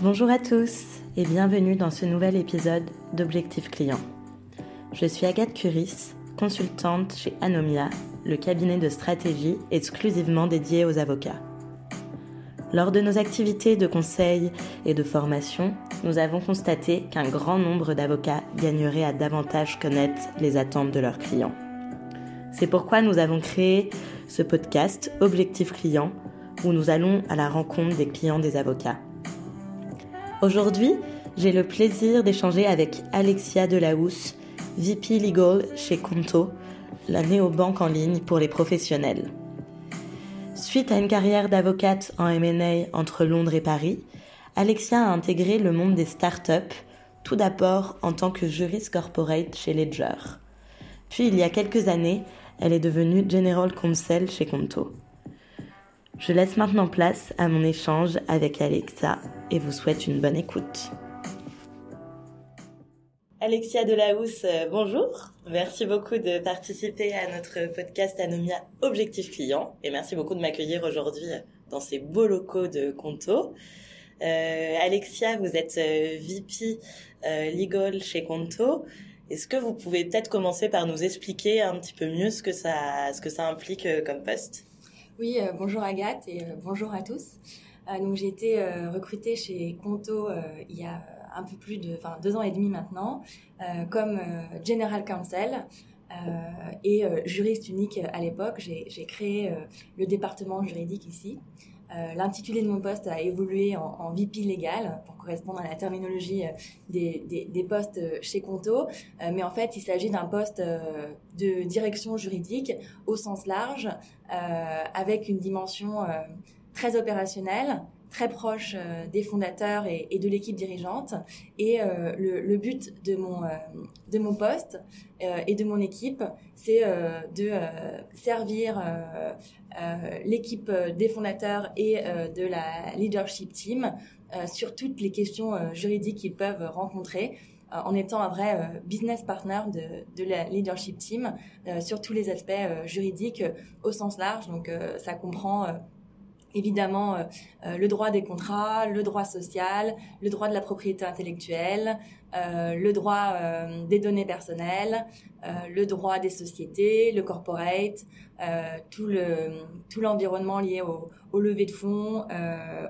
Bonjour à tous et bienvenue dans ce nouvel épisode d'Objectif Client. Je suis Agathe Curis, consultante chez Anomia, le cabinet de stratégie exclusivement dédié aux avocats. Lors de nos activités de conseil et de formation, nous avons constaté qu'un grand nombre d'avocats gagneraient à davantage connaître les attentes de leurs clients. C'est pourquoi nous avons créé ce podcast Objectif Client où nous allons à la rencontre des clients des avocats. Aujourd'hui, j'ai le plaisir d'échanger avec Alexia Delahousse, VP Legal chez Conto, la néobanque en ligne pour les professionnels. Suite à une carrière d'avocate en M&A entre Londres et Paris, Alexia a intégré le monde des startups, tout d'abord en tant que juriste corporate chez Ledger. Puis il y a quelques années, elle est devenue General Counsel chez Conto. Je laisse maintenant place à mon échange avec Alexia et vous souhaite une bonne écoute. Alexia Delahousse, euh, bonjour. Merci beaucoup de participer à notre podcast Anomia Objectif Client et merci beaucoup de m'accueillir aujourd'hui dans ces beaux locaux de Conto. Euh, Alexia, vous êtes euh, VP Legal chez Conto. Est-ce que vous pouvez peut-être commencer par nous expliquer un petit peu mieux ce que ça, ce que ça implique comme poste? Oui, euh, bonjour Agathe et bonjour à tous. donc j'ai été recrutée chez Conto il y a un peu plus de, deux ans et demi maintenant, euh, comme euh, General Counsel. Euh, et juriste unique à l'époque, j'ai créé le département juridique ici. L'intitulé de mon poste a évolué en, VP légal pour correspondre à la terminologie des, des, des postes chez Conto. mais en fait, il s'agit d'un poste de direction juridique au sens large, avec une dimension très opérationnelle, très proche euh, des fondateurs et, de l'équipe dirigeante. Et euh, le, but de mon, euh, de mon poste et de mon équipe, c'est de servir l'équipe des fondateurs et de la leadership team sur toutes les questions juridiques qu'ils peuvent rencontrer en étant un vrai business partner de, de, la leadership team sur tous les aspects juridiques au sens large. Donc ça comprend évidemment euh, euh, le droit des contrats, le droit social, le droit de la propriété intellectuelle, euh, le droit des données personnelles, le droit des sociétés, le corporate, tout le tout l'environnement lié au, au levée de fonds,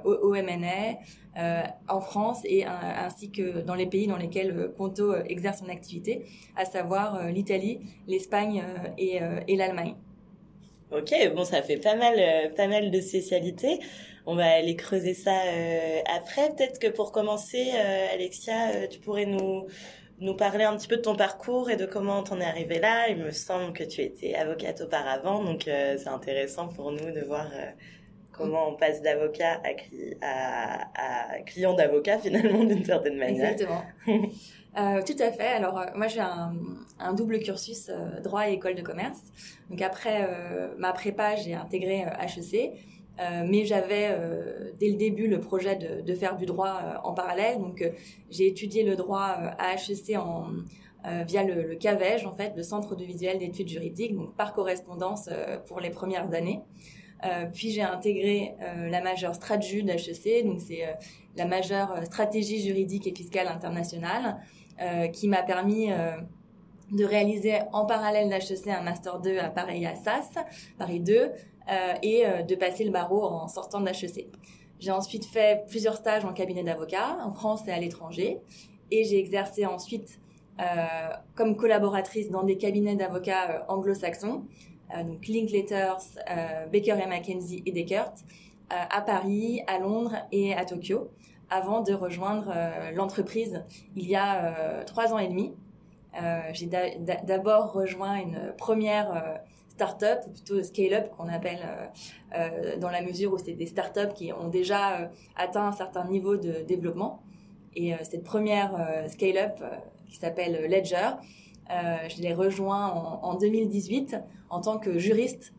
au, au en France et ainsi que dans les pays dans lesquels Conto exerce son activité, à savoir l'Italie, l'Espagne et l'Allemagne. Ok, bon, ça fait pas mal, euh, pas mal de spécialités. On va aller creuser ça euh, après. Peut-être que pour commencer, euh, Alexia, tu pourrais nous nous parler un petit peu de ton parcours et de comment t'en es arrivé là. Il me semble que tu étais avocate auparavant, donc c'est intéressant pour nous de voir comment on passe d'avocat à, à, client d'avocat finalement d'une certaine manière. Exactement. Euh, tout à fait. Alors, euh, moi, j'ai un, double cursus euh, droit et école de commerce. Donc, après ma prépa, j'ai intégré HEC. mais j'avais dès le début le projet de, de faire du droit en parallèle. Donc, j'ai étudié le droit à HEC en, via le, le CAVEJ, en fait, le Centre de visuel d'études juridiques, donc par correspondance pour les premières années. puis j'ai intégré la majeure StratJu d'HEC, donc c'est la majeure stratégie juridique et fiscale internationale, qui m'a permis de réaliser en parallèle d'HEC un Master 2 à Paris Assas, Paris 2, euh, et euh, de passer le barreau en sortant d'HEC. J'ai ensuite fait plusieurs stages en cabinet d'avocat, en France et à l'étranger, et j'ai exercé ensuite euh, comme collaboratrice dans des cabinets d'avocats anglo-saxons, donc Linklaters, Baker McKenzie et Descartes, à Paris, à Londres et à Tokyo, avant de rejoindre l'entreprise il y a trois ans et demi, euh, j'ai d'abord rejoint une première euh, start-up, plutôt scale-up qu'on appelle, euh, dans la mesure où c'est des start-up qui ont déjà atteint un certain niveau de développement. Et cette première scale-up qui s'appelle Ledger, je l'ai rejoint en, en, 2018 en tant que juriste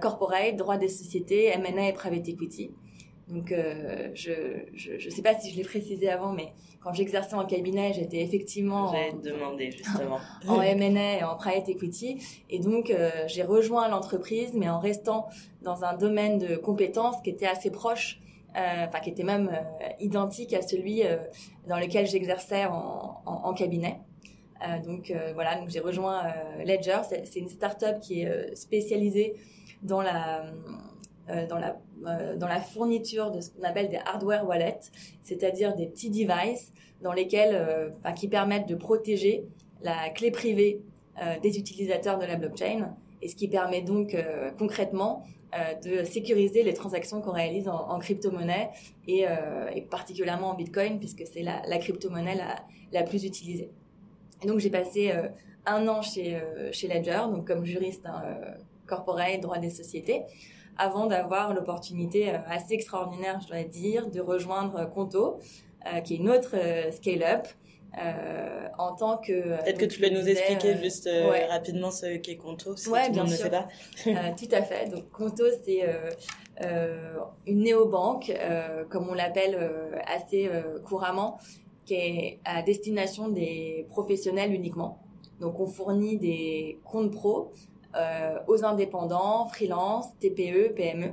corporate, droit des sociétés, M&A et private equity. Donc, euh, je ne sais pas si je l'ai précisé avant, mais quand j'exerçais en cabinet, j'étais effectivement J'ai demandé justement en M&A et en private equity, et donc euh, j'ai rejoint l'entreprise, mais en restant dans un domaine de compétences qui était assez proche, euh, enfin qui était même identique à celui dans lequel j'exerçais en, en, en, cabinet. donc voilà, donc j'ai rejoint Ledger. C'est une start-up qui est spécialisée dans la euh, dans, la, euh, dans la fourniture de ce qu'on appelle des hardware wallets, c'est-à-dire des petits devices dans lesquels, euh, qui permettent de protéger la clé privée des utilisateurs de la blockchain, et ce qui permet donc concrètement de sécuriser les transactions qu'on réalise en, crypto-monnaie et, particulièrement en Bitcoin puisque c'est la, crypto-monnaie la, la, plus utilisée. Donc j'ai passé un an chez, chez Ledger, donc comme juriste hein, corporate, droit des sociétés avant d'avoir l'opportunité euh, assez extraordinaire, je dois dire, de rejoindre Conto, euh, qui est une autre euh, scale-up. en tant que peut-être que tu peux nous expliquer juste rapidement ce qu'est Conto si ouais, bien sûr. ne pas tout à fait donc Conto c'est une néobanque comme on l'appelle assez couramment qui est à destination des professionnels uniquement donc on fournit des comptes pro euh, aux indépendants, freelance, TPE, PME.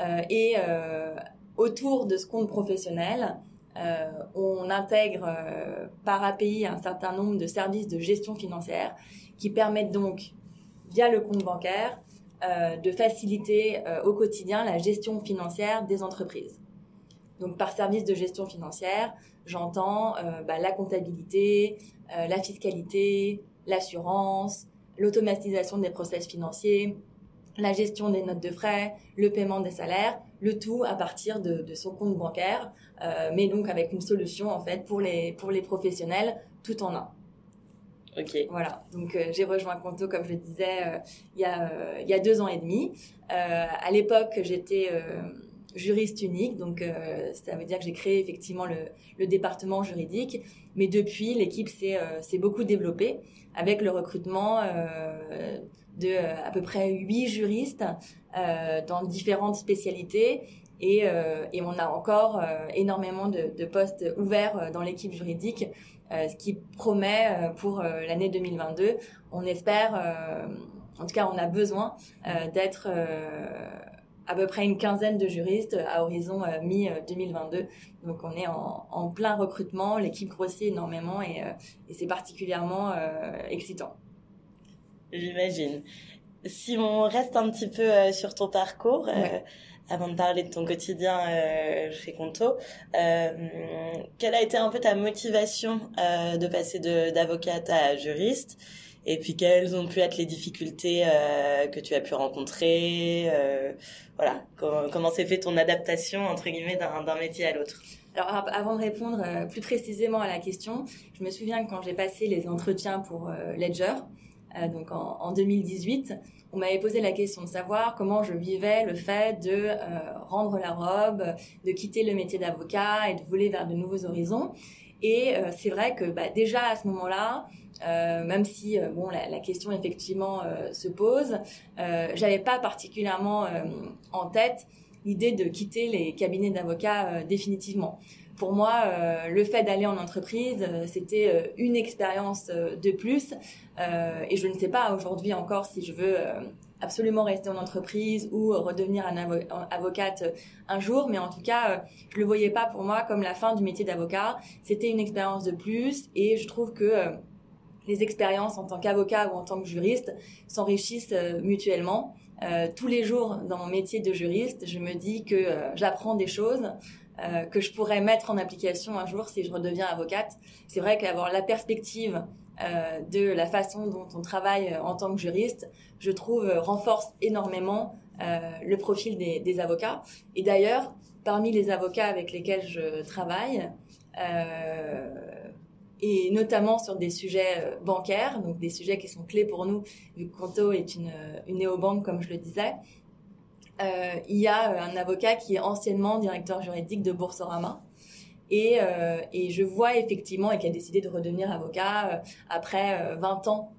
Euh, et euh, autour de ce compte professionnel, on intègre par API un certain nombre de services de gestion financière qui permettent donc, via le compte bancaire, de faciliter au quotidien la gestion financière des entreprises. Donc par service de gestion financière, j'entends bah, la comptabilité, la fiscalité, l'assurance, l'automatisation des process financiers, la gestion des notes de frais, le paiement des salaires, le tout à partir de, son compte bancaire, euh, mais donc avec une solution en fait pour les pour les professionnels tout en un. Ok. Voilà. Donc euh, j'ai rejoint Conto comme je disais euh, il y a il y a deux ans et demi. à l'époque j'étais juriste unique, donc ça veut dire que j'ai créé effectivement le, le département juridique. Mais depuis l'équipe s'est beaucoup développée avec le recrutement euh, de euh, à peu près huit juristes euh, dans différentes spécialités et, et, on a encore énormément de, de, postes ouverts dans l'équipe juridique, ce qui promet pour l'année 2022. On espère, en tout cas on a besoin d'être à peu près une quinzaine de juristes à horizon mi-2022. Donc on est en, en plein recrutement, l'équipe grossit énormément et, euh, et c'est particulièrement euh, excitant. J'imagine. Si on reste un petit peu euh, sur ton parcours, avant de parler de ton quotidien chez Conto, quelle a été un peu ta motivation de passer d'avocate à juriste? Et puis quelles ont pu être les difficultés que tu as pu rencontrer voilà, comment s'est fait ton adaptation entre guillemets d'un métier à l'autre? Alors avant de répondre euh, plus précisément à la question, je me souviens que quand j'ai passé les entretiens pour euh, Ledger, euh, donc en, en, 2018, on m'avait posé la question de savoir comment je vivais le fait de rendre la robe, de quitter le métier d'avocat et de voler vers de nouveaux horizons. Et c'est vrai que bah, déjà à ce moment-là, euh, même si euh, bon la, la, question effectivement euh, se pose, j'avais pas particulièrement en tête l'idée de quitter les cabinets d'avocats définitivement. pour moi, le fait d'aller en entreprise, c'était une expérience de plus. et je ne sais pas aujourd'hui encore si je veux absolument rester en entreprise ou redevenir un avocate un jour, mais en tout cas, je le voyais pas pour moi comme la fin du métier d'avocat. C'était une expérience de plus et je trouve que les expériences en tant qu'avocat ou en tant que juriste s'enrichissent euh, mutuellement. Euh, tous les jours dans mon métier de juriste, je me dis que euh, j'apprends des choses que je pourrais mettre en application un jour si je redeviens avocate. C'est vrai qu'avoir la perspective de la façon dont on travaille en tant que juriste, je trouve renforce énormément le profil des, des avocats. Et d'ailleurs, parmi les avocats avec lesquels je travaille, et notamment sur des sujets euh, bancaires, donc des sujets qui sont clés pour nous, vu que Conto est une, euh, une néobanque, comme je le disais. Euh, il y a un avocat qui est anciennement directeur juridique de Boursorama. Et, euh, et je vois effectivement, et qui a décidé de redevenir avocat après 20 ans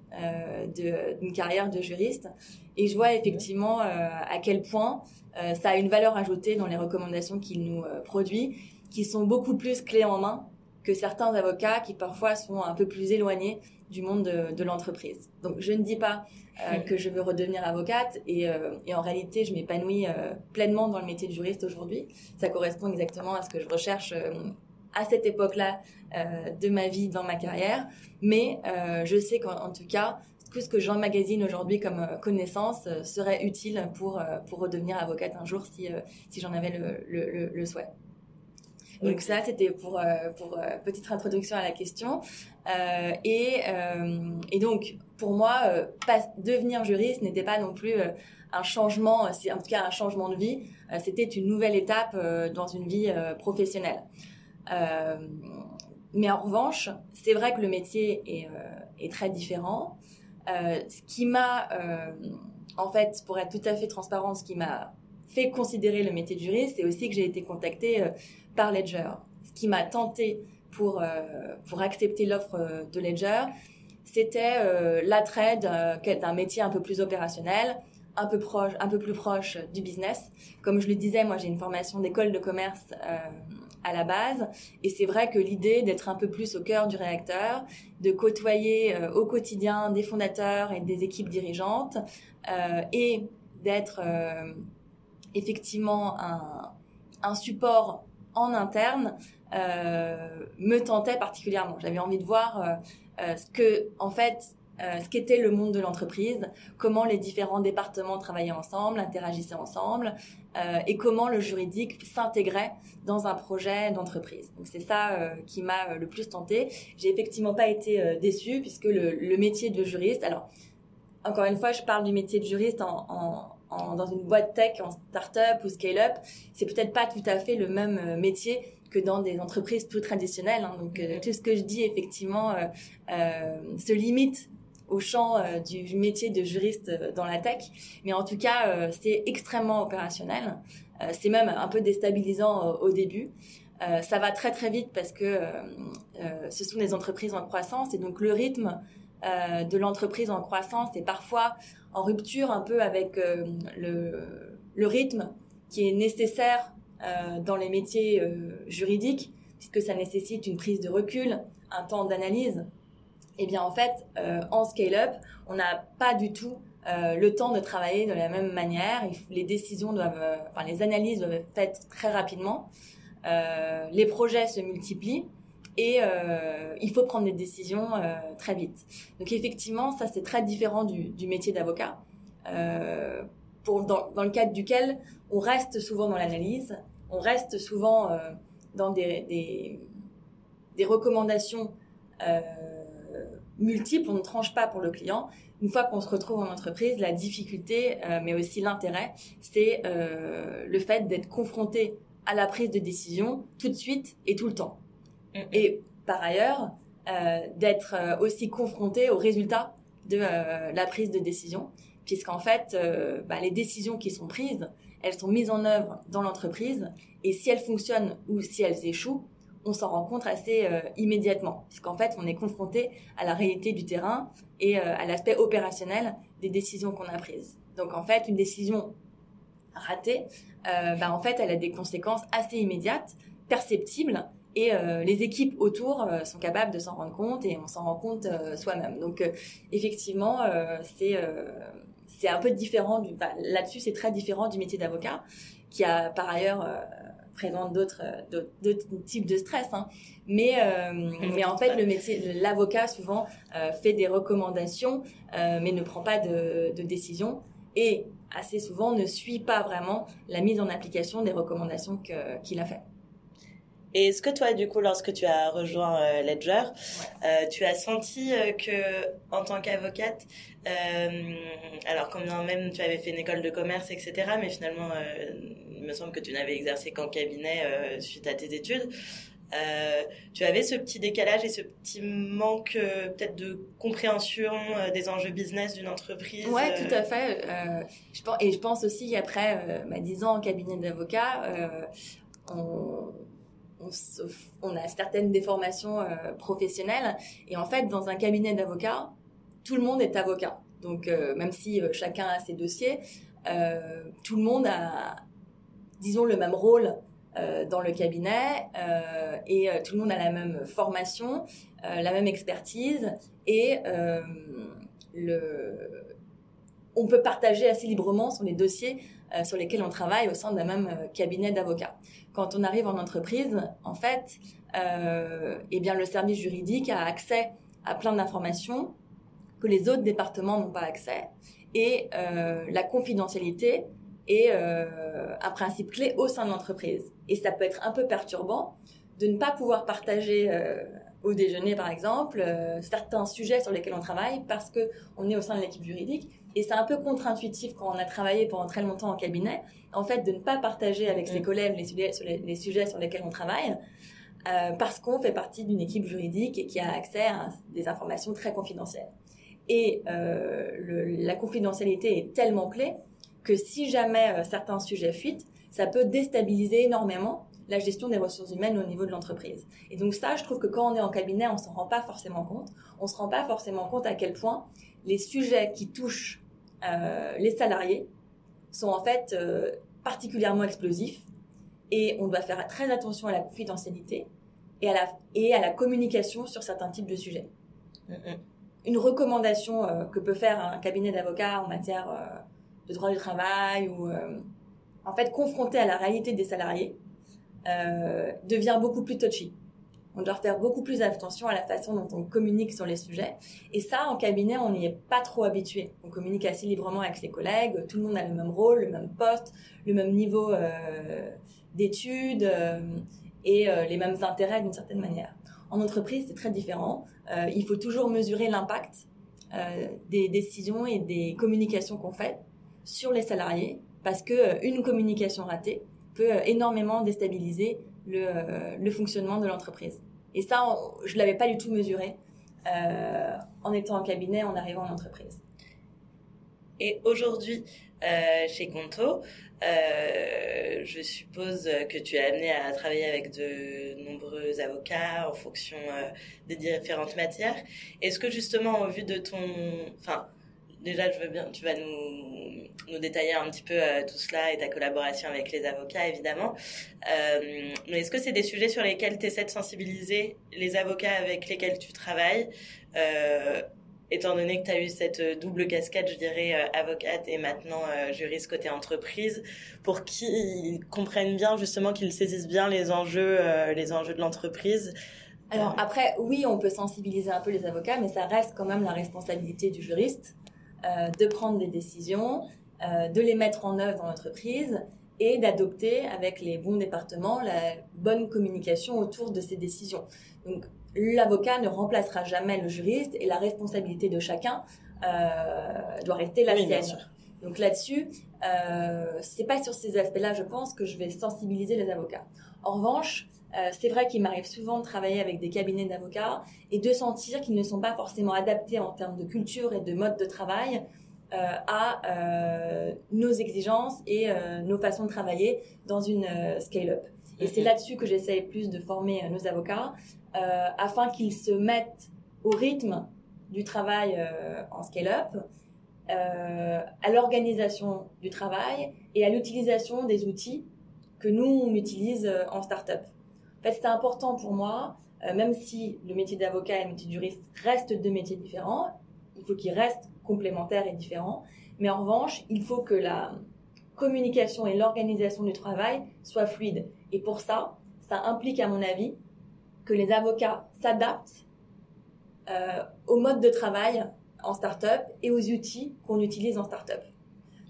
d'une carrière de juriste. Et je vois effectivement à quel point ça a une valeur ajoutée dans les recommandations qu'il nous produit, qui sont beaucoup plus clés en main que certains avocats qui parfois sont un peu plus éloignés du monde de, l'entreprise. Donc je ne dis pas euh, que je veux redevenir avocate et, euh, en réalité je m'épanouis euh, pleinement dans le métier de juriste aujourd'hui. Ça correspond exactement à ce que je recherche à cette époque-là de ma vie, dans ma carrière. Mais je sais qu'en tout cas, tout ce que j'emmagasine aujourd'hui comme connaissance serait utile pour, pour redevenir avocate un jour si, si j'en avais le, le souhait. Donc ça, c'était pour, euh, pour euh, petite introduction à la question. Euh, et, et donc, pour moi, devenir juriste n'était pas non plus un changement, en tout cas un changement de vie. c'était une nouvelle étape dans une vie professionnelle. Mais en revanche, c'est vrai que le métier est, est très différent. ce qui m'a, en fait, pour être tout à fait transparent, ce qui m'a fait considérer le métier de juriste, c'est aussi que j'ai été contactée par Ledger. Ce qui m'a tenté pour, euh, pour accepter l'offre euh, de Ledger, c'était euh, l'attrait d'un métier un peu plus opérationnel, un peu proche, un peu plus proche du business. Comme je le disais, moi j'ai une formation d'école de commerce à la base, et c'est vrai que l'idée d'être un peu plus au cœur du réacteur, de côtoyer au quotidien des fondateurs et des équipes dirigeantes, et d'être effectivement un, un support en interne euh, me tentait particulièrement. J'avais envie de voir euh, euh, ce que, en fait, ce qu'était le monde de l'entreprise, comment les différents départements travaillaient ensemble, interagissaient ensemble, et comment le juridique s'intégrait dans un projet d'entreprise. Donc c'est ça qui m'a le plus tenté. J'ai effectivement pas été déçue puisque le, métier de juriste, alors encore une fois, je parle du métier de juriste en dans une boîte tech, en start-up ou scale-up, c'est peut-être pas tout à fait le même euh, métier que dans des entreprises plus traditionnelles. Hein. Donc euh, tout ce que je dis effectivement euh, se limite au champ du métier de juriste dans la tech, mais en tout cas c'est extrêmement opérationnel. c'est même un peu déstabilisant au début. ça va très très vite parce que ce sont des entreprises en croissance et donc le rythme de l'entreprise en croissance est parfois en rupture un peu avec euh, le, rythme qui est nécessaire euh, dans les métiers euh, juridiques, puisque ça nécessite une prise de recul, un temps d'analyse. Eh bien en fait, en scale-up, on n'a pas du tout le temps de travailler de la même manière. Les décisions doivent, enfin les analyses doivent être faites très rapidement. les projets se multiplient et euh, il faut prendre des décisions euh, très vite. Donc effectivement, ça c'est très différent du, du métier d'avocat, euh, pour dans, dans, le cadre duquel on reste souvent dans l'analyse, on reste souvent euh, dans des, des, des recommandations euh, multiples, on ne tranche pas pour le client. Une fois qu'on se retrouve en entreprise, la difficulté, euh, mais aussi l'intérêt, c'est le fait d'être confronté à la prise de décision tout de suite et tout le temps. Et par ailleurs, euh, d'être euh, aussi confronté aux résultats de euh, la prise de décision, puisqu'en fait, bah, les décisions qui sont prises, elles sont mises en œuvre dans l'entreprise, et si elles fonctionnent ou si elles échouent, on s'en rend compte assez immédiatement, puisqu'en fait, on est confronté à la réalité du terrain et à l'aspect opérationnel des décisions qu'on a prises. Donc en fait, une décision ratée, bah, en fait, elle a des conséquences assez immédiates, perceptibles, et les équipes autour sont capables de s'en rendre compte et on s'en rend compte soi-même. Donc effectivement, c'est c'est un peu différent là-dessus c'est très différent du métier d'avocat qui a par ailleurs présente d'autres d'autres types de stress hein. mais mais en fait le métier l'avocat souvent fait des recommandations mais ne prend pas de, de décision et assez souvent ne suit pas vraiment la mise en application des recommandations qu'il a faites. Et est-ce que toi, du coup, lorsque tu as rejoint euh, Ledger, euh, tu as senti euh, que, en tant qu'avocate, alors quand même tu avais fait une école de commerce, etc., mais finalement, il me semble que tu n'avais exercé qu'en cabinet suite à tes études, euh, tu avais ce petit décalage et ce petit manque euh, peut-être de compréhension euh, des enjeux business d'une entreprise. Ouais, tout à fait. je pense, et je pense aussi après bah, 10 ans en cabinet d'avocat, on, on, a certaines déformations professionnelles. Et en fait, dans un cabinet d'avocat, tout le monde est avocat. Donc, même si chacun a ses dossiers, tout le monde a, disons, le même rôle euh, dans le cabinet euh, et euh, tout le monde a la même formation, la même expertise et le... on peut partager assez librement sur les dossiers sur lesquels on travaille au sein d'un même cabinet d'avocats. Quand on arrive en entreprise, en fait, eh bien le service juridique a accès à plein d'informations que les autres départements n'ont pas accès et la confidentialité est un principe clé au sein de l'entreprise. Et ça peut être un peu perturbant de ne pas pouvoir partager euh, au déjeuner, par exemple, euh, certains sujets sur lesquels on travaille parce que on est au sein de l'équipe juridique. Et c'est un peu contre-intuitif quand on a travaillé pendant très longtemps en cabinet, en fait, de ne pas partager avec ses mm. collègues les sujets, sur les, sujets sur lesquels on travaille. Euh, parce qu'on fait partie d'une équipe juridique et qui a accès à des informations très confidentielles. Et le, la confidentialité est tellement clé que si jamais certains sujets fuitent, ça peut déstabiliser énormément la gestion des ressources humaines au niveau de l'entreprise. Et donc ça, je trouve que quand on est en cabinet, on s'en rend pas forcément compte. On se rend pas forcément compte à quel point les sujets qui touchent euh, les salariés sont en fait euh, particulièrement explosifs et on doit faire très attention à la confidentialité et à la, et à la communication sur certains types de sujets. Une recommandation euh, que peut faire un cabinet d'avocats en matière de droit du travail ou en fait, confronté à la réalité des salariés, euh, devient beaucoup plus touchy. On doit faire beaucoup plus attention à la façon dont on communique sur les sujets. Et ça, en cabinet, on n'y est pas trop habitué. On communique assez librement avec ses collègues. Tout le monde a le même rôle, le même poste, le même niveau euh, d'études euh, et les mêmes intérêts d'une certaine manière. En entreprise, c'est très différent. Il faut toujours mesurer l'impact des décisions et des communications qu'on fait sur les salariés parce que une communication ratée peut euh, énormément déstabiliser le, euh, le fonctionnement de l'entreprise. Et ça, je je l'avais pas du tout mesuré en étant en cabinet, en arrivant en entreprise. Et aujourd'hui, chez Conto, je suppose que tu es amené à travailler avec de nombreux avocats en fonction des différentes matières. Est-ce que justement, au vu de ton, enfin, déjà, je veux bien, tu vas nous, détailler un petit peu euh, tout cela et ta collaboration avec les avocats, évidemment. Euh, mais est-ce que c'est des sujets sur lesquels tu essaies de sensibiliser les avocats avec lesquels tu travailles euh, Étant donné que tu as eu cette double casquette, je dirais, avocate et maintenant juriste côté entreprise, pour qu'ils comprennent bien, justement, qu'ils saisissent bien les enjeux, les enjeux de l'entreprise? Alors après, oui, on peut sensibiliser un peu les avocats, mais ça reste quand même la responsabilité du juriste. Euh, de prendre des décisions, euh, de les mettre en œuvre dans l'entreprise et d'adopter avec les bons départements la bonne communication autour de ces décisions. Donc l'avocat ne remplacera jamais le juriste et la responsabilité de chacun euh, doit rester la sienne. Donc là-dessus, euh, c'est pas sur ces aspects-là, je pense, que je vais sensibiliser les avocats. En revanche, euh, c'est vrai qu'il m'arrive souvent de travailler avec des cabinets d'avocats et de sentir qu'ils ne sont pas forcément adaptés en termes de culture et de mode de travail euh, à euh, nos exigences et nos façons de travailler dans une scale-up. Et c'est là-dessus que j'essaie plus de former nos avocats afin qu'ils se mettent au rythme du travail en scale-up, à l'organisation du travail et à l'utilisation des outils que nous on utilise en start-up fait, c'était important pour moi, même si le métier d'avocat et le métier de juriste restent deux métiers différents, il faut qu'ils restent complémentaires et différents. Mais en revanche, il faut que la communication et l'organisation du travail soient fluides. Et pour ça, ça implique, à mon avis, que les avocats s'adaptent euh, au mode de travail en start-up et aux outils qu'on utilise en start-up.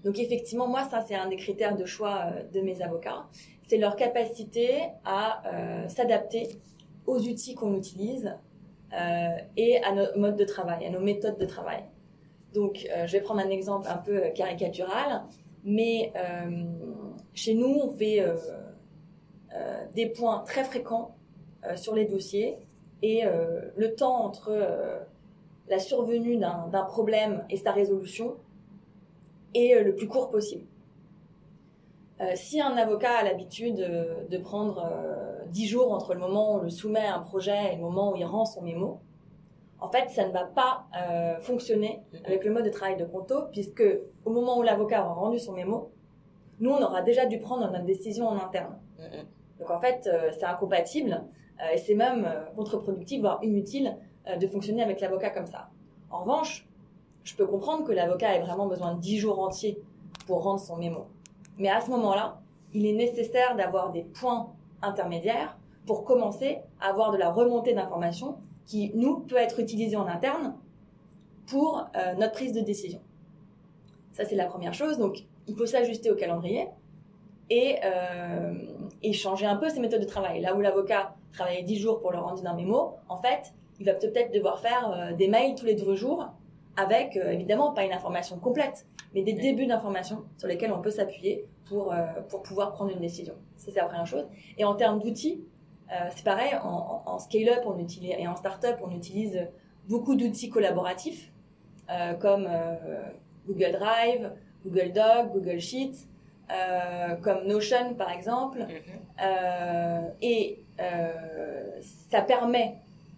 Donc effectivement, moi, ça, c'est un des critères de choix euh, de mes avocats. C'est leur capacité à euh, s'adapter aux outils qu'on utilise et à nos modes de travail, à nos méthodes de travail. Donc, je vais prendre un exemple un peu caricatural, mais chez nous, on fait des points très fréquents sur les dossiers et le temps entre la survenue d'un problème et sa résolution est euh, le plus court possible. Euh, si un avocat a l'habitude euh, de prendre dix jours entre le moment où on le soumet à un projet et le moment où il rend son mémo, en fait, ça ne va pas fonctionner avec le mode de travail de Conto, puisque au moment où l'avocat aura rendu son mémo, nous, on aura déjà dû prendre notre décision en interne. Donc en fait, c'est incompatible et c'est même contre-productif, voire inutile euh, de fonctionner avec l'avocat comme ça. En revanche, je peux comprendre que l'avocat ait vraiment besoin de 10 jours entiers pour rendre son mémo. Mais à ce moment-là, il est nécessaire d'avoir des points intermédiaires pour commencer à avoir de la remontée d'informations qui, nous, peut être utilisée en interne pour euh, notre prise de décision. Ça, c'est la première chose. Donc, il faut s'ajuster au calendrier et, euh, changer un peu ses méthodes de travail. Là où l'avocat travaillait 10 jours pour le rendre d'un mémo, en fait, il va peut-être devoir faire euh, des mails tous les deux jours avec, euh, évidemment, pas une information complète, mais des débuts d'informations sur lesquels on peut s'appuyer pour, euh, pour pouvoir prendre une décision. Ça, c'est la première chose. Et en termes d'outils, c'est pareil, en, scale-up on utilise, et en start-up, on utilise beaucoup d'outils collaboratifs, comme Google Drive, Google Doc, Google Sheets, comme Notion par exemple. Mm-hmm. et ça permet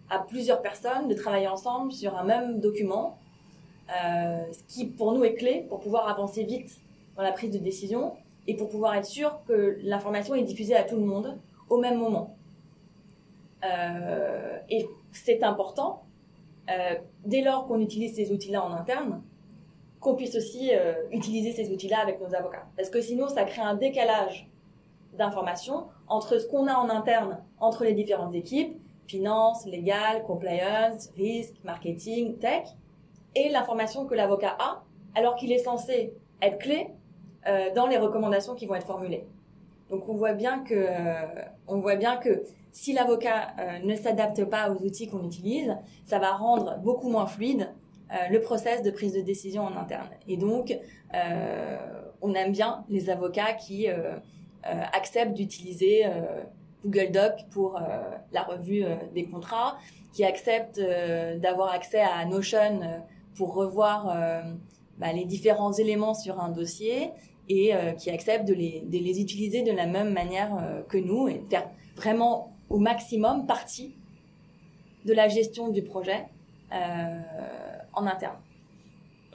à plusieurs personnes de travailler ensemble sur un même document, euh, ce qui pour nous est clé pour pouvoir avancer vite dans la prise de décision et pour pouvoir être sûr que l'information est diffusée à tout le monde au même moment. Euh, et c'est important, euh, dès lors qu'on utilise ces outils-là en interne, qu'on puisse aussi utiliser ces outils-là avec nos avocats. Parce que sinon, ça crée un décalage d'informations entre ce qu'on a en interne, entre les différentes équipes, finance, légal, compliance, risque, marketing, tech, et l'information que l'avocat a, alors qu'il est censé être clé euh, dans les recommandations qui vont être formulées. Donc on voit bien que, euh, on voit bien que si l'avocat euh, ne s'adapte pas aux outils qu'on utilise, ça va rendre beaucoup moins fluide le process de prise de décision en interne. Et donc, on aime bien les avocats qui acceptent d'utiliser Google Doc pour la revue des contrats, qui accepte euh, d'avoir accès à Notion pour revoir bah, les différents éléments sur un dossier et qui accepte de les, de les, utiliser de la même manière que nous et de faire vraiment au maximum partie de la gestion du projet en interne.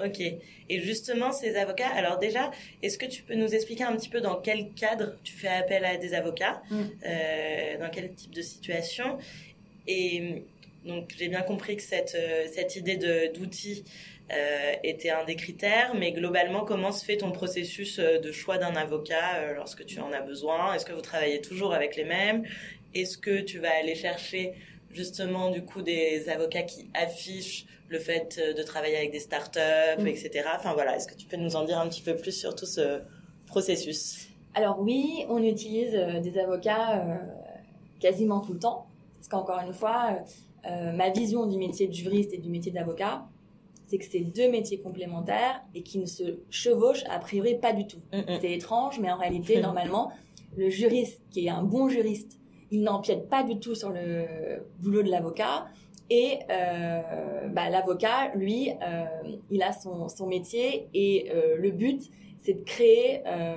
Ok. Et justement, ces avocats, alors déjà, est-ce que tu peux nous expliquer un petit peu dans quel cadre tu fais appel à des avocats, mm. euh, dans quel type de situation Et donc, j'ai bien compris que cette, euh, cette idée d'outil euh, était un des critères, mais globalement, comment se fait ton processus euh, de choix d'un avocat euh, lorsque tu en as besoin? Est-ce que vous travaillez toujours avec les mêmes? Est-ce que tu vas aller chercher justement du coup des avocats qui affichent le fait de travailler avec des startups, mm. etc. Enfin voilà, est-ce que tu peux nous en dire un petit peu plus sur tout ce processus? Alors oui, on utilise des avocats euh, quasiment tout le temps, parce qu'encore une fois, ma vision du métier de juriste et du métier d'avocat, c'est que c'est deux métiers complémentaires et qui ne se chevauchent a priori pas du tout. Mm, mm. C'est étrange, mais en réalité, normalement, le juriste qui est un bon juriste, il n'empiète pas du tout sur le boulot de l'avocat et euh, bah, l'avocat, lui, euh, il a son, son métier et euh, le but, c'est de créer euh,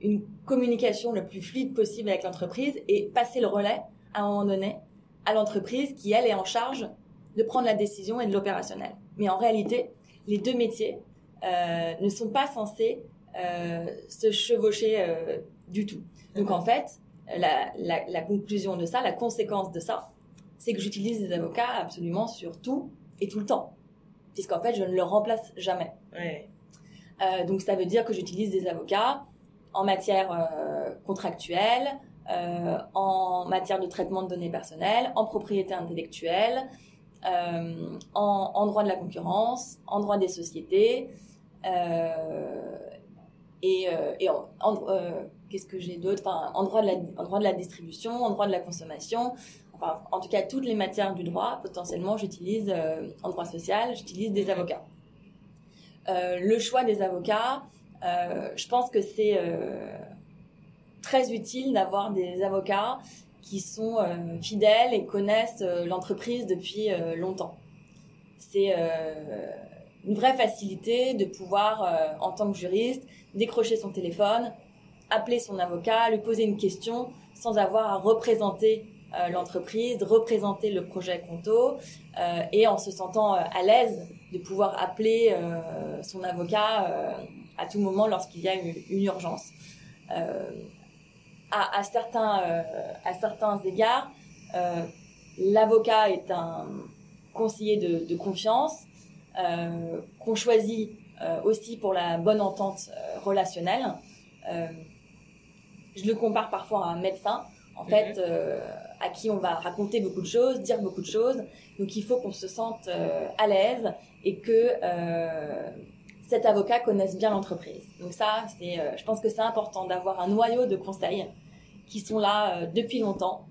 une communication le plus fluide possible avec l'entreprise et passer le relais à un moment donné à l'entreprise qui, elle, est en charge de prendre la décision et de l'opérationnel. Mais en réalité, les deux métiers ne sont pas censés se chevaucher du tout. Donc en fait, la, conclusion de ça, la conséquence de ça, c'est que j'utilise des avocats absolument sur tout et tout le temps. Puisqu'en fait, je ne le remplace jamais. Euh, donc ça veut dire que j'utilise des avocats en matière euh, contractuelle, euh, en matière de traitement de données personnelles, en propriété intellectuelle, en, droit de la concurrence, en droit des sociétés, et, en, qu'est-ce que j'ai d'autre? En droit, de la, en droit de la distribution, en droit de la consommation, enfin, en tout cas toutes les matières du droit, potentiellement j'utilise en droit social, j'utilise des avocats. Euh, le choix des avocats, euh, je pense que c'est euh, très utile d'avoir des avocats qui sont fidèles et connaissent l'entreprise depuis longtemps. C'est une vraie facilité de pouvoir, en tant que juriste, décrocher son téléphone, appeler son avocat, lui poser une question sans avoir à représenter l'entreprise, représenter le projet Conto, et en se sentant à l'aise de pouvoir appeler euh, son avocat euh, à tout moment lorsqu'il y a une, urgence. Euh, à, certains, à certains égards, l'avocat est un conseiller de, confiance qu'on choisit aussi pour la bonne entente relationnelle. je le compare parfois à un médecin. En fait, à qui on va raconter beaucoup de choses, dire beaucoup de choses. Donc il faut qu'on se sente à l'aise et que euh, cet avocat connaisse bien l'entreprise. Donc ça, c'est, euh, je pense que c'est important d'avoir un noyau de conseils qui sont là euh, depuis longtemps,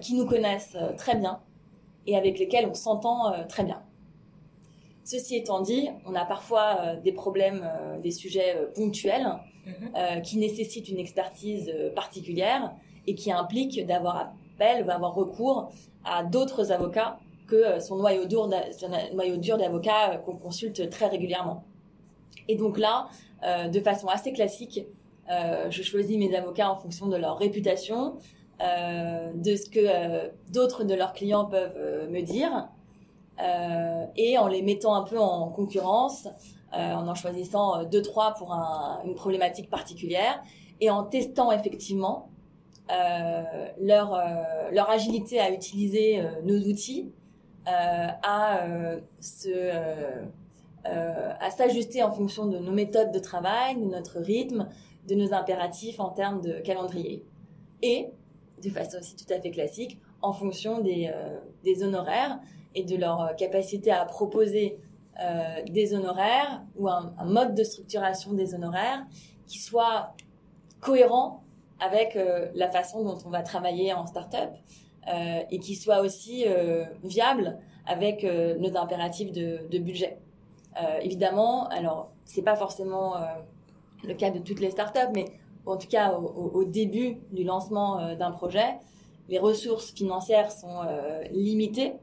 qui nous connaissent très bien et avec lesquels on s'entend très bien. Ceci étant dit, on a parfois des problèmes, des sujets ponctuels mhm. qui nécessitent une expertise particulière et qui impliquent d'avoir appel ou avoir recours à d'autres avocats que euh, son noyau dur, noyau dur d'avocats euh, qu'on consulte très régulièrement. Et donc là, euh, de façon assez classique, je choisis mes avocats en fonction de leur réputation, de ce que d'autres de leurs clients peuvent me dire, et en les mettant un peu en concurrence, en en choisissant deux trois pour une problématique particulière, et en testant effectivement leur leur agilité à utiliser nos outils euh, à euh, se euh, à s'ajuster en fonction de nos méthodes de travail, de notre rythme, de nos impératifs en termes de calendrier. Et, de façon aussi tout à fait classique, en fonction des, des honoraires et de leur capacité à proposer des honoraires ou un, mode de structuration des honoraires qui soit cohérent avec la façon dont on va travailler en start-up euh, et qui soit aussi euh, viable avec euh, nos impératifs de, de budget. Évidemment, alors c'est pas forcément le cas de toutes les startups, mais en tout cas au, début du lancement d'un projet, les ressources financières sont limitées.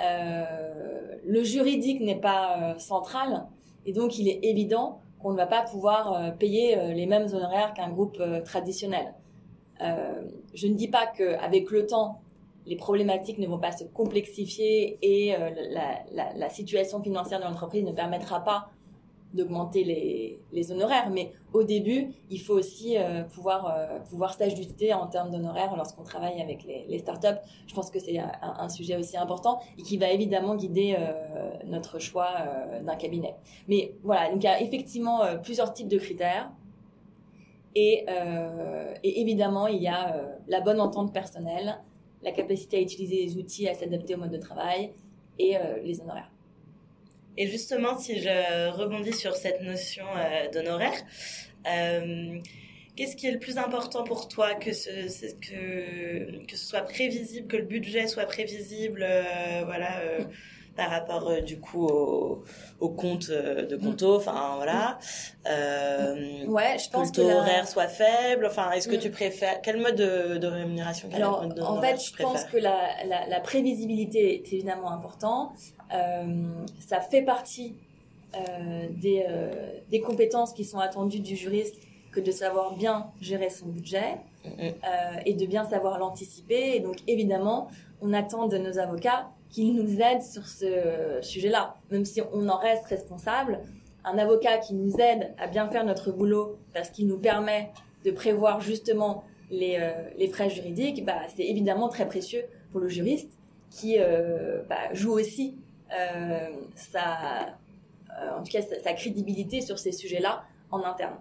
le juridique n'est pas central et donc il est évident qu'on ne va pas pouvoir payer les mêmes honoraires qu'un groupe traditionnel. Euh, je ne dis pas qu'avec le temps, les problématiques ne vont pas se complexifier et euh, la, situation financière de l'entreprise ne permettra pas d'augmenter les, honoraires. Mais au début, il faut aussi euh, pouvoir, pouvoir s'ajuster en termes d'honoraires lorsqu'on travaille avec les, startups. Je pense que c'est un, sujet aussi important et qui va évidemment guider notre choix d'un cabinet. Mais voilà, donc il y a effectivement plusieurs types de critères. Euh, et, évidemment, il y a euh, la bonne entente personnelle, la capacité à utiliser les outils, à s'adapter au mode de travail et euh, les honoraires. Et justement, si je rebondis sur cette notion d'honoraire, qu'est-ce qui est le plus important pour toi que ce, que, que ce soit prévisible, que le budget soit prévisible, voilà par rapport euh, du coup au, au compte euh, de Conto, enfin voilà. Euh, ouais, je pense que le taux horaire soit faible. Enfin, est-ce que mm. tu préfères quel mode de, de rémunération Alors, en fait, je pense que la, la, la, prévisibilité est évidemment important. Euh, ça fait partie euh, des, des compétences qui sont attendues du juriste que de savoir bien gérer son budget mm, mm. et de bien savoir l'anticiper. Et donc, évidemment, on attend de nos avocats qu'il nous aide sur ce sujet-là. Même si on en reste responsable, un avocat qui nous aide à bien faire notre boulot parce qu'il nous permet de prévoir justement les, les frais juridiques, bah, c'est évidemment très précieux pour le juriste qui bah, joue aussi sa, en tout cas, sa crédibilité sur ces sujets-là en interne.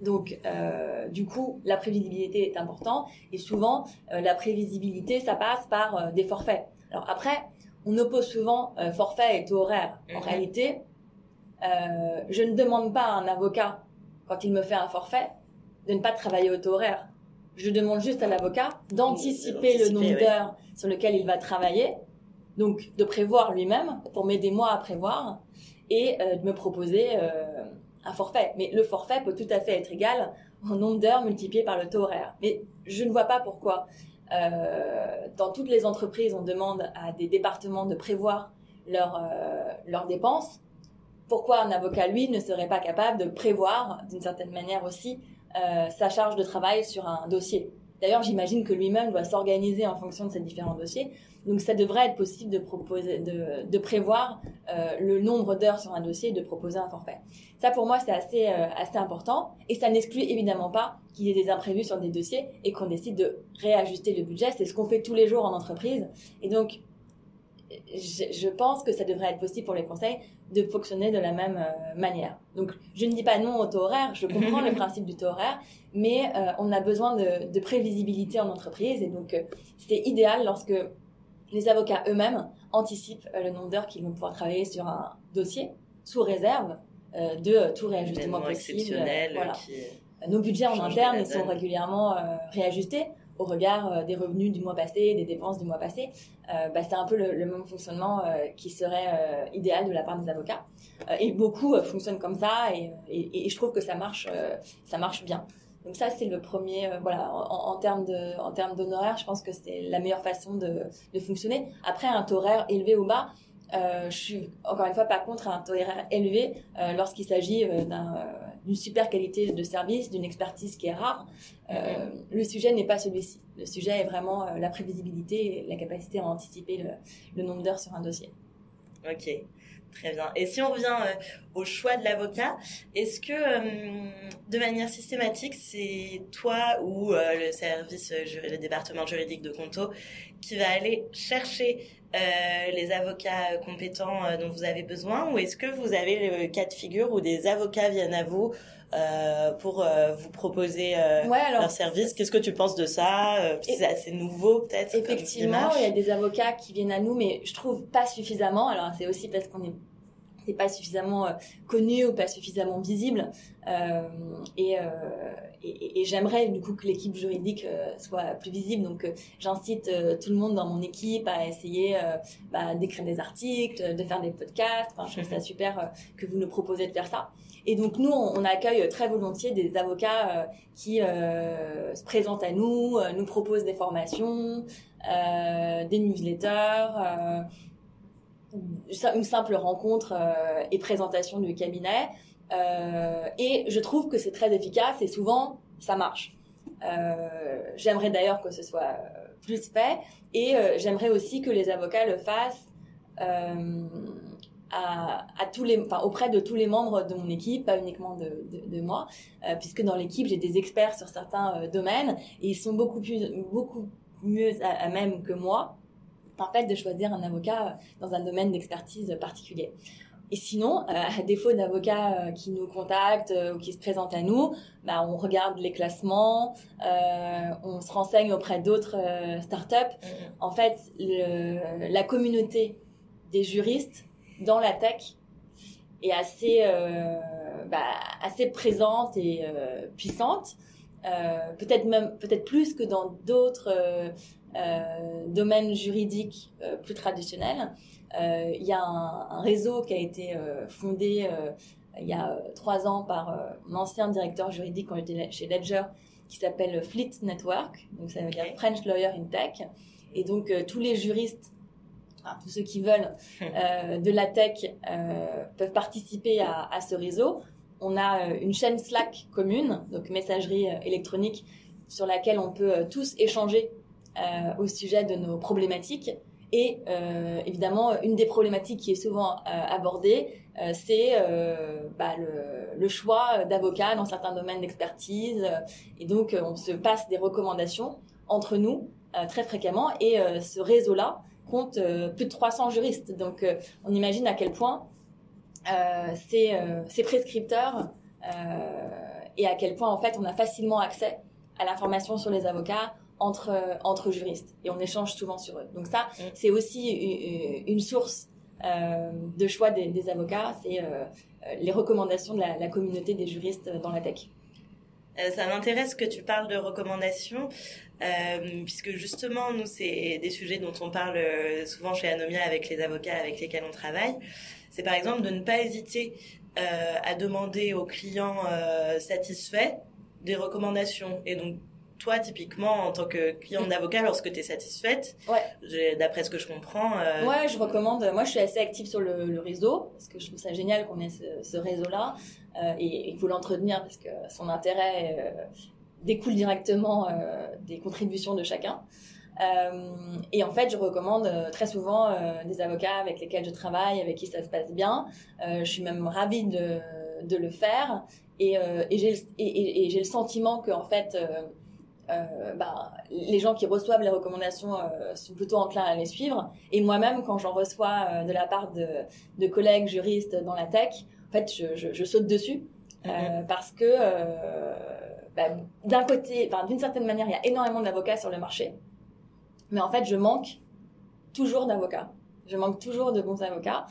Donc, euh, du coup, la prévisibilité est importante et souvent, euh, la prévisibilité, ça passe par euh, des forfaits. Alors après, on oppose souvent forfait et taux horaire. En mhm. réalité, je ne demande pas à un avocat, quand il me fait un forfait, de ne pas travailler au taux horaire. Je demande juste à l'avocat d'anticiper le nombre d'heures sur lequel il va travailler, donc de prévoir lui-même pour m'aider moi à prévoir et de me proposer un forfait. Mais le forfait peut tout à fait être égal au nombre d'heures multiplié par le taux horaire. Mais je ne vois pas pourquoi. Euh, dans toutes les entreprises, on demande à des départements de prévoir leurs euh, dépenses. Pourquoi un avocat, lui, ne serait pas capable de prévoir, d'une certaine manière aussi, euh, sa charge de travail sur un dossier? D'ailleurs, j'imagine que lui-même doit s'organiser en fonction de ces différents dossiers. Donc, ça devrait être possible de proposer, de, de prévoir euh, le nombre d'heures sur un dossier et de proposer un forfait. Ça, pour moi, c'est assez, euh, assez important. Et ça n'exclut évidemment pas qu'il y ait des imprévus sur des dossiers et qu'on décide de réajuster le budget. C'est ce qu'on fait tous les jours en entreprise. Et donc, je, pense que ça devrait être possible pour les conseils de fonctionner de la même euh, manière. Donc, je ne dis pas non au taux horaire, je comprends le principe du taux horaire, mais euh, on a besoin de, prévisibilité en entreprise et donc euh, c'est idéal lorsque les avocats eux-mêmes anticipent le nombre d'heures qu'ils vont pouvoir travailler sur un dossier sous réserve de tout réajustement possible. Voilà. Nos budgets en interne, ils sont régulièrement réajustés au regard euh, des revenus du mois passé, des dépenses du mois passé, euh, bah, c'est un peu le, même fonctionnement euh, qui serait idéal de la part des avocats. et beaucoup fonctionnent comme ça, et, et, je trouve que ça marche, ça marche bien. Donc ça, c'est le premier, voilà, en, termes de, en termes d'honoraires, je pense que c'est la meilleure façon de, de fonctionner. Après, un taux horaire élevé ou bas, je suis encore une fois pas contre un taux horaire élevé lorsqu'il s'agit euh, d'une super qualité de service, d'une expertise qui est rare. Le sujet n'est pas celui-ci. Le sujet est vraiment la prévisibilité la capacité à anticiper le, le nombre d'heures sur un dossier. Ok. Très bien. Et si on revient au choix de l'avocat, est-ce que de manière systématique, c'est toi ou le service, le département juridique de Conto qui va aller chercher euh, les avocats compétents euh, dont vous avez besoin? Ou est-ce que vous avez le cas de figure où des avocats viennent à vous euh, pour vous proposer leur service Qu'est-ce que tu penses de ça? C'est assez nouveau peut-être Effectivement, il y a des avocats qui viennent à nous, mais je trouve pas suffisamment. Alors c'est aussi parce qu'on est pas suffisamment euh, connu ou pas suffisamment visible. Euh, et, euh, et, et j'aimerais du coup que l'équipe juridique soit plus visible. Donc j'incite tout le monde dans mon équipe à essayer bah, d'écrire des articles, de faire des podcasts. Enfin, je trouve ça super que vous nous proposez de faire ça. Et donc nous, on, accueille très volontiers des avocats qui se présentent à nous, nous proposent des formations, des newsletters une simple rencontre euh, et présentation du cabinet. Euh, et je trouve que c'est très efficace et souvent ça marche. Euh, j'aimerais d'ailleurs que ce soit plus fait et j'aimerais aussi que les avocats le fassent à, à, tous les, enfin, auprès de tous les membres de mon équipe, pas uniquement de, de, moi, puisque dans l'équipe j'ai des experts sur certains domaines et ils sont beaucoup plus, beaucoup mieux à même que moi en fait de choisir un avocat dans un domaine d'expertise particulier. Et sinon, euh, à défaut d'avocats euh, qui nous contactent euh, ou qui se présentent à nous, bah, on regarde les classements, on se renseigne auprès d'autres startups. Mm-hmm. En fait, la communauté des juristes dans la tech est assez, bah, assez présente et puissante. peut-être même peut-être plus que dans d'autres euh, domaine juridique euh, plus traditionnel. Euh, il y a un, réseau qui a été fondé il y a trois ans par un ancien directeur juridique quand j'étais chez Ledger qui s'appelle Fleet Network, donc ça veut dire French Lawyer in Tech. Et donc tous les juristes, tous ceux qui veulent de la tech peuvent participer à, à, ce réseau. On a une chaîne Slack commune, donc messagerie électronique, sur laquelle on peut tous échanger euh, au sujet de nos problématiques. Et évidemment, une des problématiques qui est souvent abordée, c'est bah, le, le, choix d'avocats dans certains domaines d'expertise. Et donc, on se passe des recommandations entre nous très fréquemment. Et ce réseau-là compte plus de 300 juristes. Donc, on imagine à quel point ces, ces prescripteurs et à quel point en fait on a facilement accès à l'information sur les avocats entre entre juristes et on échange souvent sur eux. Donc ça, mm. c'est aussi une source euh, de choix des, avocats, c'est euh, les recommandations de la, communauté des juristes dans la tech. Euh, ça m'intéresse que tu parles de recommandations, puisque justement, nous, c'est des sujets dont on parle souvent chez Anomia avec les avocats avec lesquels on travaille. C'est par exemple de ne pas hésiter à demander aux clients satisfaits des recommandations. Et donc, toi, typiquement, en tant que client mm. d'avocat, lorsque tu es satisfaite, ouais. d'après ce que je comprends. Euh... Ouais, je recommande. Moi, je suis assez active sur le, réseau, parce que je trouve ça génial qu'on ait ce, réseau-là. Euh, et il faut l'entretenir, parce que son intérêt euh, découle directement euh, des contributions de chacun. Et en fait, je recommande très souvent des avocats avec lesquels je travaille, avec qui ça se passe bien. je suis même ravie de, de le faire. Et, et j'ai et, et, le sentiment que, en fait, euh, bah, les gens qui reçoivent les recommandations euh, sont plutôt enclins à les suivre. Et moi-même, quand j'en reçois euh, de la part de, de, collègues juristes dans la tech, en fait, je, je, je saute dessus mm-hmm. parce que bah, d'un côté, d'une certaine manière, il y a énormément d'avocats sur le marché, mais en fait, je manque toujours d'avocats. Je manque toujours de bons avocats.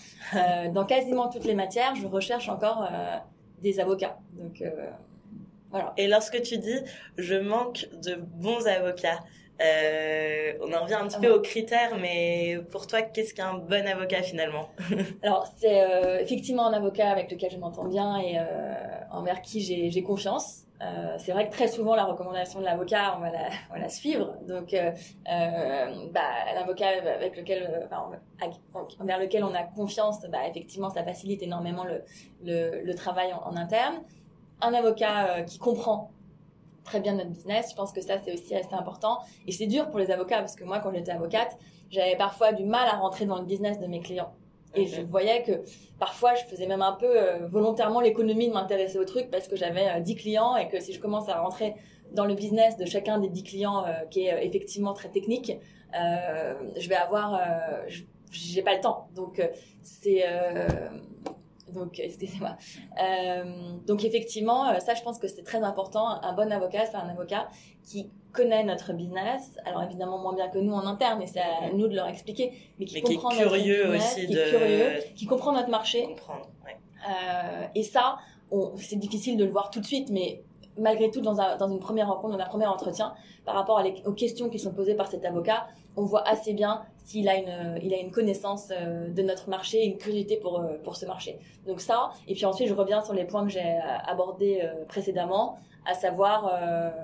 dans quasiment toutes les matières, je recherche encore des avocats. Donc et lorsque tu dis je manque de bons avocats, euh, on en revient un petit peu aux critères, mais pour toi, qu'est-ce qu'un bon avocat finalement? Alors, c'est euh, effectivement un avocat avec lequel je m'entends bien et euh, envers qui j'ai confiance. Euh, c'est vrai que très souvent, la recommandation de l'avocat, on va la, on la suivre. Donc, euh, euh, bah, l'avocat avec lequel, enfin, envers lequel on a confiance, bah, effectivement, ça facilite énormément le, le, le travail en, en interne un avocat euh, qui comprend très bien notre business. Je pense que ça, c'est aussi assez important. Et c'est dur pour les avocats parce que moi, quand j'étais avocate, j'avais parfois du mal à rentrer dans le business de mes clients. Et je voyais que parfois, je faisais même un peu euh, volontairement l'économie de m'intéresser au truc parce que j'avais 10 euh, clients et que si je commence à rentrer dans le business de chacun des 10 clients qui est effectivement très technique, je vais avoir... j'ai pas le temps. Donc, c'est donc, excusez-moi. Euh, donc, effectivement, euh, ça, je pense que c'est très important. Un bon avocat, c'est un avocat qui connaît notre business. Alors, évidemment, moins bien que nous en interne, et c'est à nous de leur expliquer, mais qui comprend qui est curieux notre business, aussi qui est curieux, qui comprend notre marché. Comprendre, ouais. euh, et ça, c'est difficile de le voir tout de suite, mais malgré tout, dans, un, dans une première rencontre, dans un premier entretien, par rapport aux questions qui sont posées par cet avocat, on voit assez bien s'il a une, il a une connaissance euh, de notre marché, une curiosité pour, euh, pour ce marché. Donc ça, et puis ensuite je reviens sur les points que j'ai euh, abordés précédemment, à savoir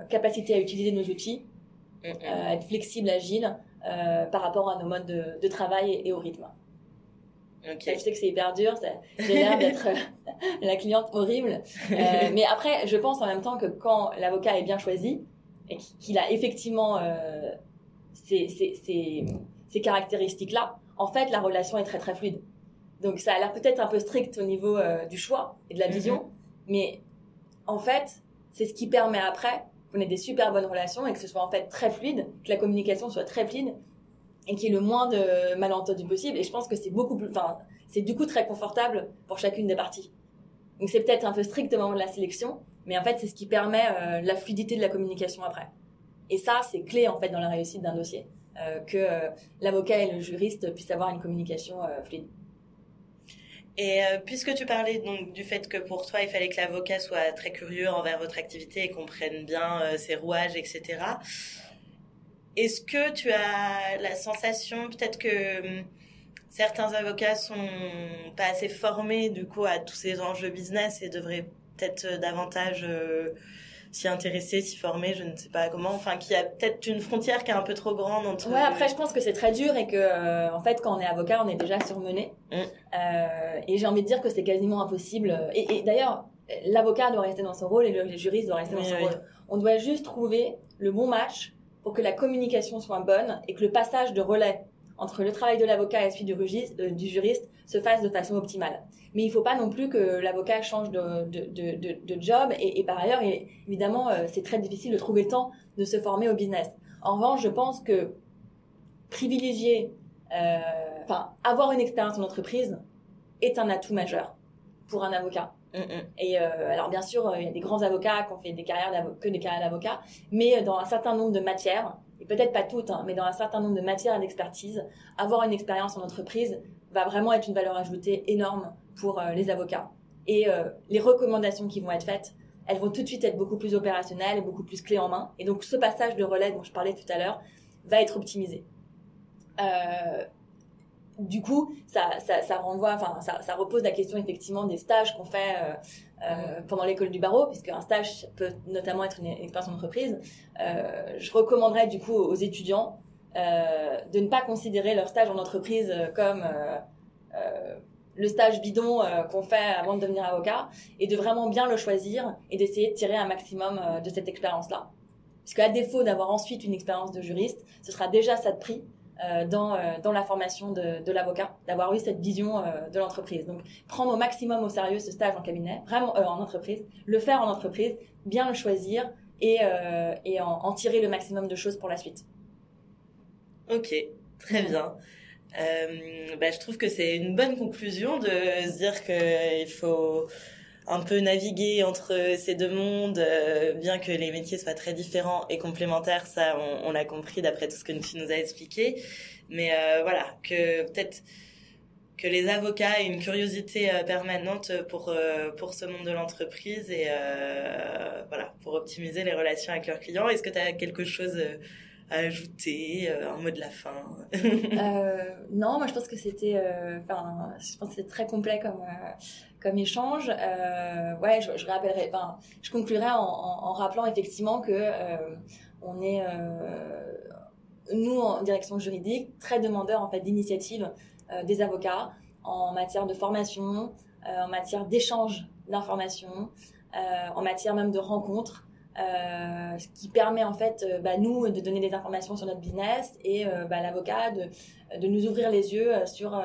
capacité à utiliser nos outils, être flexible, agile par rapport à nos modes de, de travail et, au rythme. Okay. Je sais que c'est hyper dur, j'ai l'air d'être la cliente horrible, mais après je pense en même temps que quand l'avocat est bien choisi et qu'il a effectivement ces, ces, ces, caractéristiques-là, en fait, la relation est très très fluide. Donc ça a l'air peut-être un peu strict au niveau euh, du choix et de la vision, mhm. mais en fait, c'est ce qui permet après qu'on ait des super bonnes relations et que ce soit en fait très fluide, que la communication soit très fluide et qu'il y ait le moins de malentendus possible. Et je pense que c'est beaucoup plus, enfin, c'est du coup très confortable pour chacune des parties. Donc c'est peut-être un peu strict au moment de la sélection, mais en fait c'est ce qui permet euh, la fluidité de la communication après. Et ça, c'est clé en fait dans la réussite d'un dossier, que euh, l'avocat et le juriste puissent avoir une communication euh, fluide. Et puisque tu parlais donc du fait que pour toi il fallait que l'avocat soit très curieux envers votre activité et comprenne bien ses rouages, etc. Est-ce que tu as la sensation peut-être que hum, certains avocats sont pas assez formés du coup à tous ces enjeux business et devraient peut-être davantage s'y intéresser, s'y former, je ne sais pas comment. Enfin, qu'il y a peut-être une frontière qui est un peu trop grande entre. Ouais, après, je pense que c'est très dur et que, euh, en fait, quand on est avocat, on est déjà surmené. Mm. Euh, et j'ai envie de dire que c'est quasiment impossible. Et, d'ailleurs, l'avocat doit rester dans son rôle et le, juriste doit rester dans son rôle. On doit juste trouver le bon match pour que la communication soit bonne et que le passage de relais entre le travail de l'avocat et celui du, euh, du, juriste se fasse de façon optimale. Mais il ne faut pas non plus que l'avocat change de, de, de, job. Et, par ailleurs, évidemment, euh, c'est très difficile de trouver le temps de se former au business. En revanche, je pense que privilégier, euh, enfin, avoir une expérience en entreprise est un atout majeur pour un avocat. Mm, mm. Et alors bien sûr, il y a des grands avocats qui ont fait des carrières que des carrières d'avocats, mais dans un certain nombre de matières, et peut-être pas toutes, hein, mais dans un certain nombre de matières d'expertise, avoir une expérience en entreprise va vraiment être une valeur ajoutée énorme pour euh, les avocats. Et euh, les recommandations qui vont être faites, elles vont tout de suite être beaucoup plus opérationnelles et beaucoup plus clés en main. Et donc ce passage de relais dont je parlais tout à l'heure va être optimisé. Euh, du coup, ça, ça, renvoie, enfin, ça, ça, repose la question effectivement des stages qu'on fait euh, pendant l'école du barreau, puisque un stage peut notamment être une, expérience d'entreprise. Euh, je recommanderais du coup aux étudiants euh, de ne pas considérer leur stage en entreprise comme le stage bidon qu'on fait avant de devenir avocat, et de vraiment bien le choisir et d'essayer de tirer un maximum de cette expérience-là. Puisque à défaut d'avoir ensuite une expérience de juriste, ce sera déjà ça de prix euh, dans, euh, dans la formation de, de l'avocat, d'avoir eu cette vision euh, de l'entreprise. Donc, prendre au maximum au sérieux ce stage en cabinet, vraiment en entreprise, le faire en entreprise, bien le choisir et, et en, tirer le maximum de choses pour la suite. Ok, très bien. bah, je trouve que c'est une bonne conclusion de se dire qu'il faut un peu naviguer entre ces deux mondes, euh, bien que les métiers soient très différents et complémentaires, ça on, l'a compris d'après tout ce que tu nous as expliqué. Mais euh, voilà, que peut-être que les avocats aient une curiosité euh, permanente pour pour ce monde de l'entreprise et voilà pour optimiser les relations avec leurs clients. Est-ce que tu as quelque chose à ajouter, un mot de la fin? Non, moi je pense que c'était, je pense c'est très complet comme comme échange. Euh, ouais, je, je rappellerai, enfin, je conclurai en, en, rappelant effectivement que euh, on est euh, nous en direction juridique très demandeurs en fait d'initiatives euh, des avocats en matière de formation, euh, en matière d'échange d'informations, en matière même de rencontres. Euh, ce qui permet en fait, euh, bah, nous, de donner des informations sur notre business et euh, bah, l'avocat de, de, nous ouvrir les yeux sur,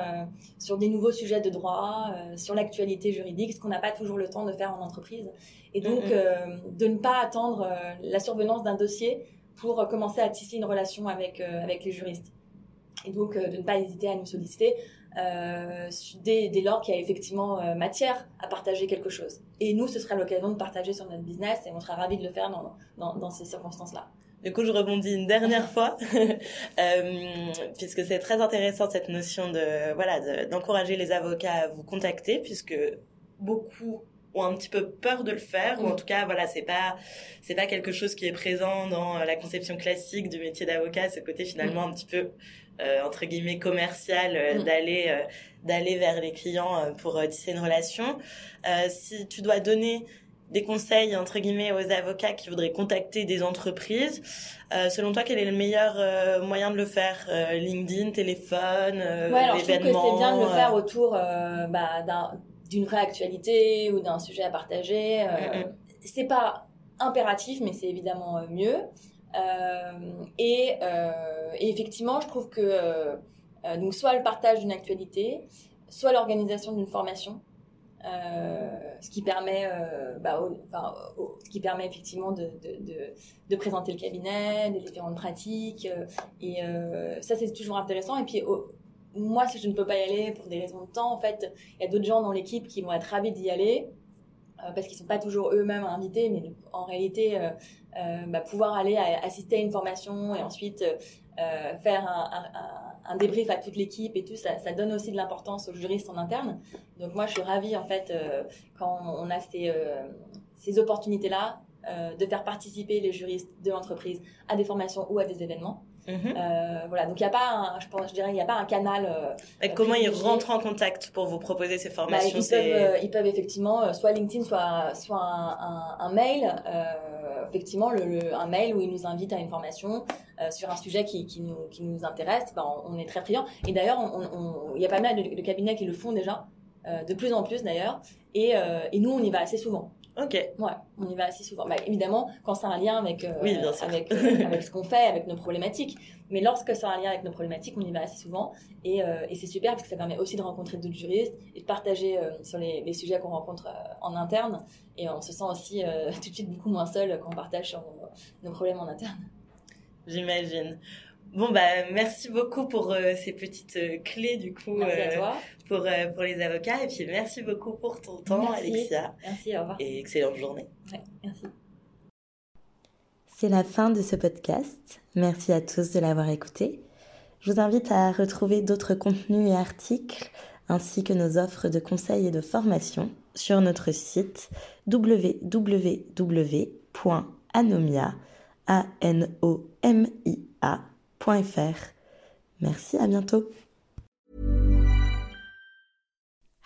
sur des nouveaux sujets de droit, sur l'actualité juridique, ce qu'on n'a pas toujours le temps de faire en entreprise. Et donc, de ne pas attendre la survenance d'un dossier pour commencer à tisser une relation avec, avec les juristes. Et donc, de ne pas hésiter à nous solliciter euh, dès, dès, lors qu'il y a effectivement euh, matière à partager quelque chose. Et nous, ce sera l'occasion de partager sur notre business et on sera ravis de le faire dans, dans, dans ces circonstances-là. Du coup, je rebondis une dernière fois, euh, puisque c'est très intéressant cette notion de voilà d'encourager les avocats à vous contacter, puisque beaucoup ont un petit peu peur de le faire ou en mm. tout cas voilà c'est pas c'est pas quelque chose qui est présent dans la conception classique du métier d'avocat ce côté finalement mm. un petit peu euh, entre guillemets commercial euh, mm. d'aller euh, d'aller vers les clients pour tisser une relation. si tu dois donner des conseils entre guillemets aux avocats qui voudraient contacter des entreprises. selon toi, quel est le meilleur moyen de le faire LinkedIn, téléphone, euh, ouais, alors Je trouve que c'est bien de le faire autour bah, d'une vraie actualité ou d'un sujet à partager. Mm, mm. C'est pas impératif, mais c'est évidemment mieux. Euh, et, euh, et, effectivement, je trouve que euh, donc soit le partage d'une actualité, soit l'organisation d'une formation, ce qui permet, bah, enfin, ce qui permet effectivement de, de, de, présenter le cabinet, des différentes pratiques. et ça, c'est toujours intéressant. Et puis, moi, si je ne peux pas y aller pour des raisons de temps, en fait, il y a d'autres gens dans l'équipe qui vont être ravis d'y aller. Euh, parce qu'ils sont pas toujours eux-mêmes invités, mais en réalité, euh, euh, bah, pouvoir aller assister à une formation et ensuite faire un, débrief à toute l'équipe et tout, ça, ça donne aussi de l'importance aux juristes en interne. Donc moi, je suis ravie en fait quand on a ces, ces opportunités-là de faire participer les juristes de l'entreprise à des formations ou à des événements. Mhm. Euh, voilà, donc il n'y a pas, un, je pense, je dirais, il n'y a pas un canal. Euh, comment ils rentrent en contact pour vous proposer ces bah, formations ils, peuvent, euh, ils, peuvent, effectivement, soit LinkedIn, soit, soit un, un, mail, effectivement, le, un mail où ils nous invitent à une formation sur un sujet qui, qui, nous, qui nous intéresse. Ben, on, est très friands. Et d'ailleurs, il y a pas mal de, de cabinets qui le font déjà. de plus en plus d'ailleurs. Et, et, nous, on y va assez souvent. Ok. Ouais, on y va assez souvent. Bah, évidemment, quand c'est un lien avec, oui, avec, avec ce qu'on fait, avec nos problématiques. Mais lorsque c'est un lien avec nos problématiques, on y va assez souvent. Et, et c'est super parce que ça permet aussi de rencontrer d'autres juristes et de partager sur les, les sujets qu'on rencontre en interne. Et on se sent aussi tout de suite beaucoup moins seul quand on partage sur nos problèmes en interne. J'imagine. Bon, bah, merci beaucoup pour euh, ces petites euh, clés, du coup, euh, Pour, pour les avocats. Et puis, merci beaucoup pour ton temps, Alexia. Merci, au revoir. Et excellente journée. Ouais, merci. C'est la fin de ce podcast. Merci à tous de l'avoir écouté. Je vous invite à retrouver d'autres contenus et articles, ainsi que nos offres de conseils et de formation sur notre site www.anomia.com A-N-O-M-I-A.fr. Merci, à bientôt.